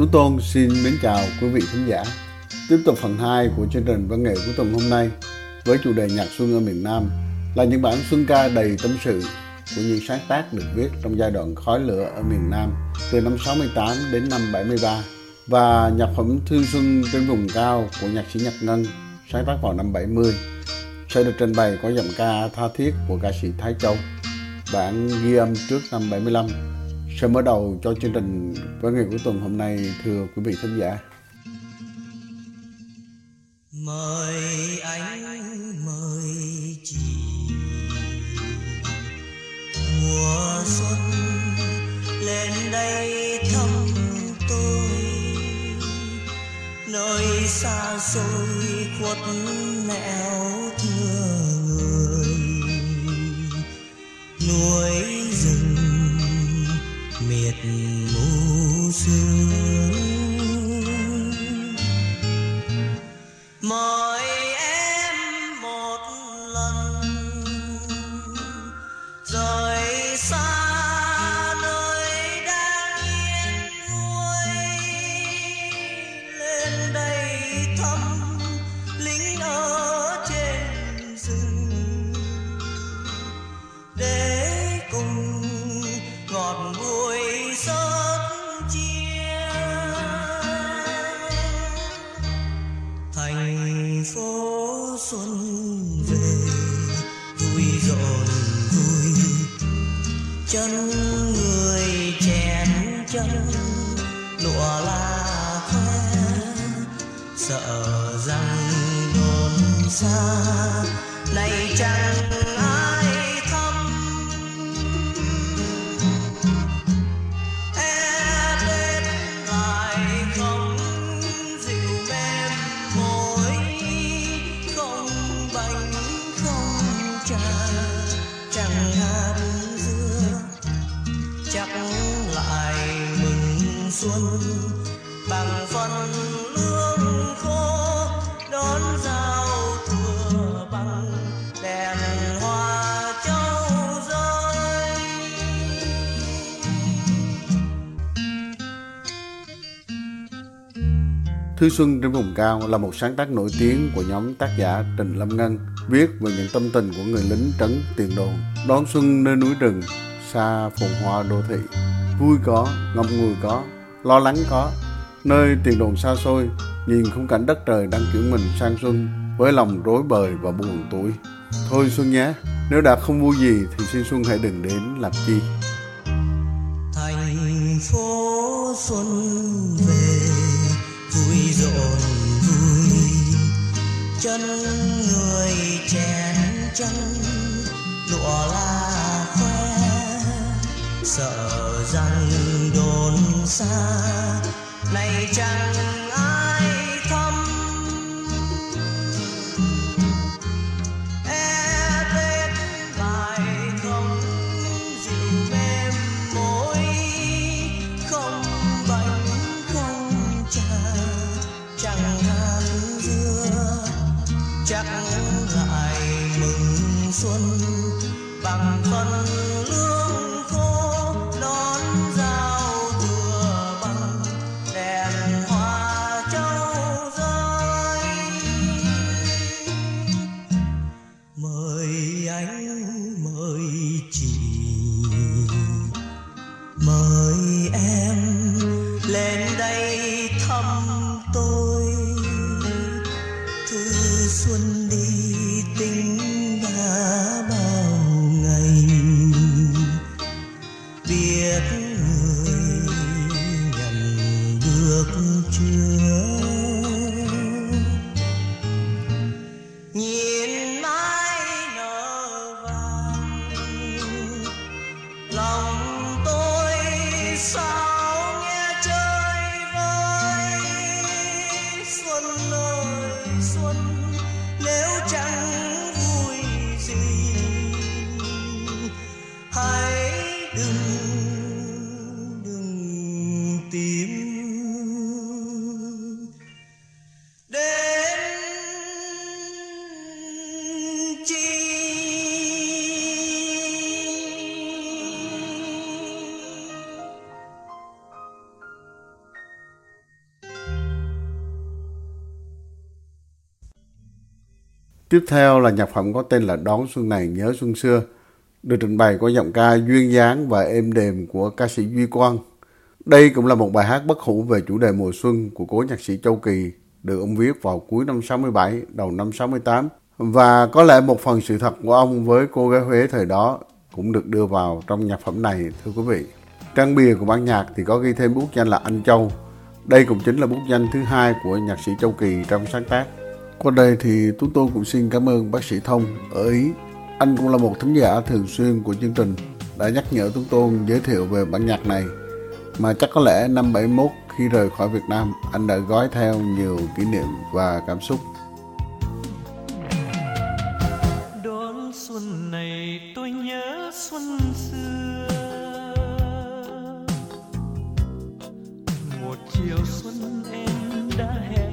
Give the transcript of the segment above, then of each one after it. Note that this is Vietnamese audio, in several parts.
Tú Tôn xin mến chào quý vị khán giả. Tiếp tục phần 2 của chương trình văn nghệ của tuần hôm nay với chủ đề nhạc xuân ở miền Nam là những bản xuân ca đầy tâm sự của những sáng tác được viết trong giai đoạn khói lửa ở miền Nam từ năm 68 đến năm 73 và nhạc phẩm Thư Xuân trên vùng cao của nhạc sĩ Nhật Ngân sáng tác vào năm 70 sẽ được trình bày có giọng ca tha thiết của ca sĩ Thái Châu bản ghi âm trước năm 75 sẽ mở đầu cho chương trình với ngày cuối tuần hôm nay, thưa quý vị khán giả. Mời anh, mời chị. Mùa xuân lên đây thăm tôi. Nơi xa xôi khuất nẻo thưa người. Nuôi. 暮色。Sợ rằng đồn xa này chẳng Thư Xuân trên vùng cao là một sáng tác nổi tiếng của nhóm tác giả Trình Lâm Ngân, viết về những tâm tình của người lính trấn tiền đồn, đón xuân nơi núi rừng, xa phồn hoa đô thị. Vui có, ngâm ngùi có, lo lắng có, nơi tiền đồn xa xôi, nhìn khung cảnh đất trời đang chuyển mình sang xuân, với lòng rối bời và buồn tuổi. Thôi Xuân nhé, nếu đã không vui gì thì xin Xuân hãy đừng đến làm chi. thành phố xuân về vui rộn vui. Chân người chèn chân, lụa la khoe. Sợ rằng đồn xa này chẳng Tiếp theo là nhạc phẩm có tên là Đón Xuân Này Nhớ Xuân Xưa, được trình bày qua giọng ca duyên dáng và êm đềm của ca sĩ Duy Quang. Đây cũng là một bài hát bất hủ về chủ đề mùa xuân của cố nhạc sĩ Châu Kỳ, được ông viết vào cuối năm 67, đầu năm 68. Và có lẽ một phần sự thật của ông với cô gái Huế thời đó cũng được đưa vào trong nhạc phẩm này, thưa quý vị. Trang bìa của bản nhạc thì có ghi thêm bút danh là Anh Châu. Đây cũng chính là bút danh thứ hai của nhạc sĩ Châu Kỳ trong sáng tác. Qua đây thì chúng tôi cũng xin cảm ơn bác sĩ Thông ở Ý. Anh cũng là một thính giả thường xuyên của chương trình đã nhắc nhở chúng tôi giới thiệu về bản nhạc này. Mà chắc có lẽ năm 71 khi rời khỏi Việt Nam, anh đã gói theo nhiều kỷ niệm và cảm xúc. đón xuân này tôi nhớ xuân xưa một chiều xuân em đã hẹn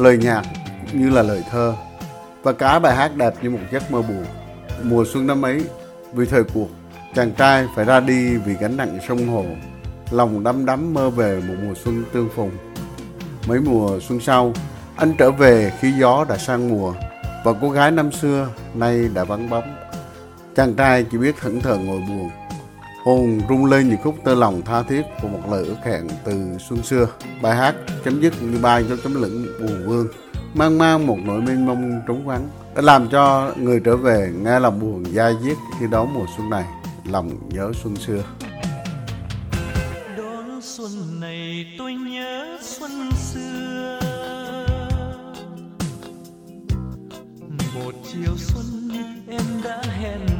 Lời nhạc như là lời thơ và cả bài hát đẹp như một giấc mơ buồn. Mùa xuân năm ấy, vì thời cuộc, chàng trai phải ra đi vì gánh nặng sông hồ. Lòng đắm đắm mơ về một mùa xuân tương phùng. Mấy mùa xuân sau, anh trở về khi gió đã sang mùa và cô gái năm xưa nay đã vắng bóng. Chàng trai chỉ biết thẫn thờ ngồi buồn. Hồn rung lên những khúc tơ lòng tha thiết của một lời ước hẹn từ xuân xưa. Bài hát chấm dứt như bài cho chấm lửng buồn vương, mang mang một nỗi mênh mông trống vắng, đã làm cho người trở về nghe lòng buồn dai diết khi đón mùa xuân này, lòng nhớ xuân xưa. đón xuân này tôi nhớ xuân xưa một chiều xuân em đã hẹn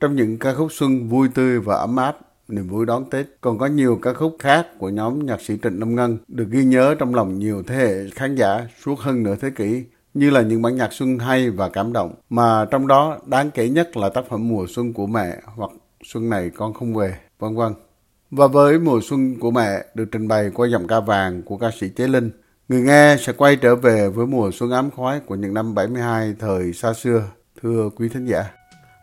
Trong những ca khúc xuân vui tươi và ấm áp, niềm vui đón Tết, còn có nhiều ca khúc khác của nhóm nhạc sĩ Trịnh Lâm Ngân được ghi nhớ trong lòng nhiều thế hệ khán giả suốt hơn nửa thế kỷ, như là những bản nhạc xuân hay và cảm động, mà trong đó đáng kể nhất là tác phẩm Mùa Xuân của Mẹ hoặc Xuân này con không về, vân vân. Và với Mùa Xuân của Mẹ được trình bày qua giọng ca vàng của ca sĩ Chế Linh, người nghe sẽ quay trở về với mùa xuân ấm khói của những năm 72 thời xa xưa, thưa quý thính giả.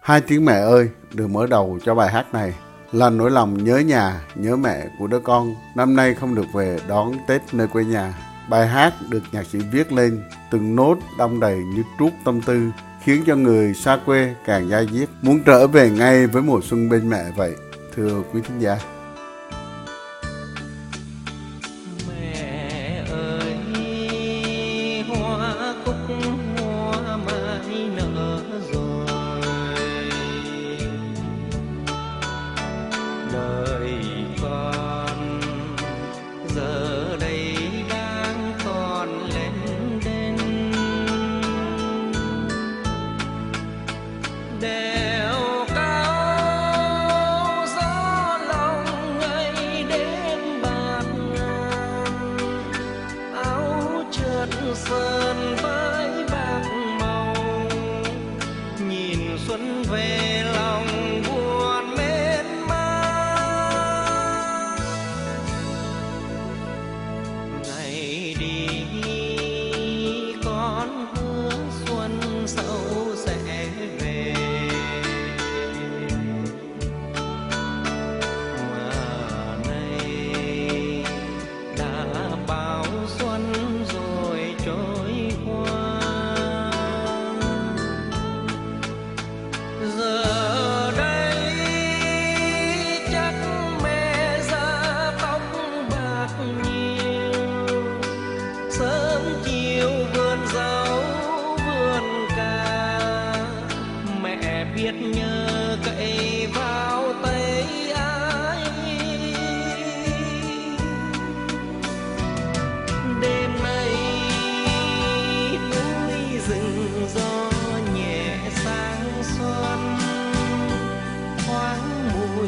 Hai tiếng mẹ ơi được mở đầu cho bài hát này là nỗi lòng nhớ nhà, nhớ mẹ của đứa con năm nay không được về đón Tết nơi quê nhà. Bài hát được nhạc sĩ viết lên từng nốt đong đầy như trút tâm tư khiến cho người xa quê càng dai diết muốn trở về ngay với mùa xuân bên mẹ vậy. Thưa quý thính giả.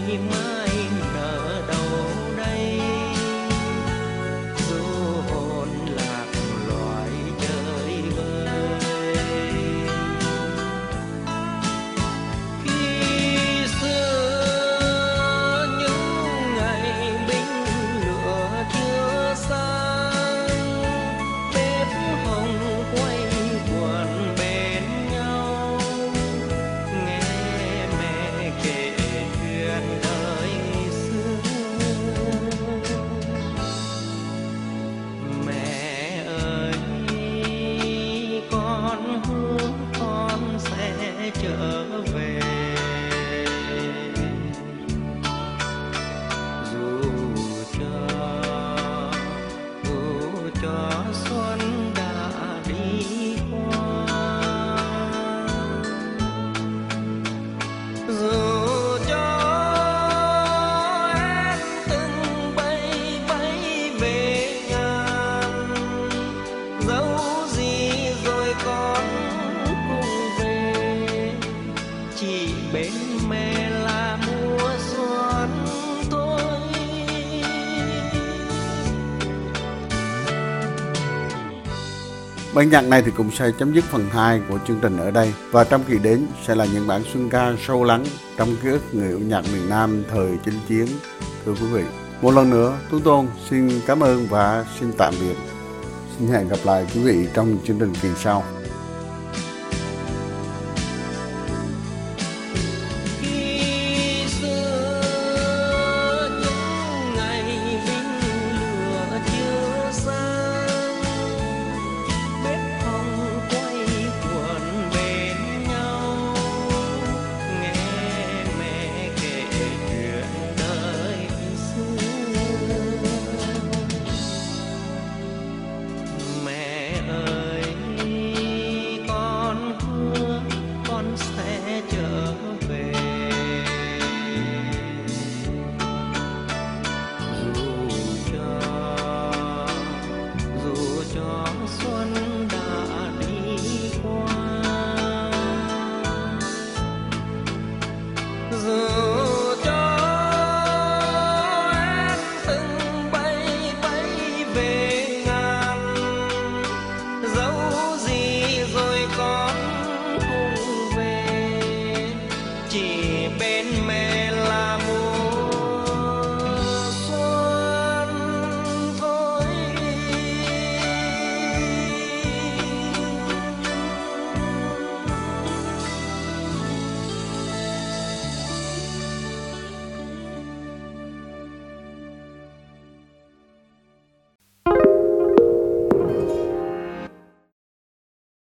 imam Bản nhạc này thì cũng sẽ chấm dứt phần 2 của chương trình ở đây và trong kỳ đến sẽ là những bản xuân ca sâu lắng trong ký ức người yêu nhạc miền Nam thời chinh chiến. Thưa quý vị, một lần nữa Tú Tôn xin cảm ơn và xin tạm biệt. Xin hẹn gặp lại quý vị trong chương trình kỳ sau.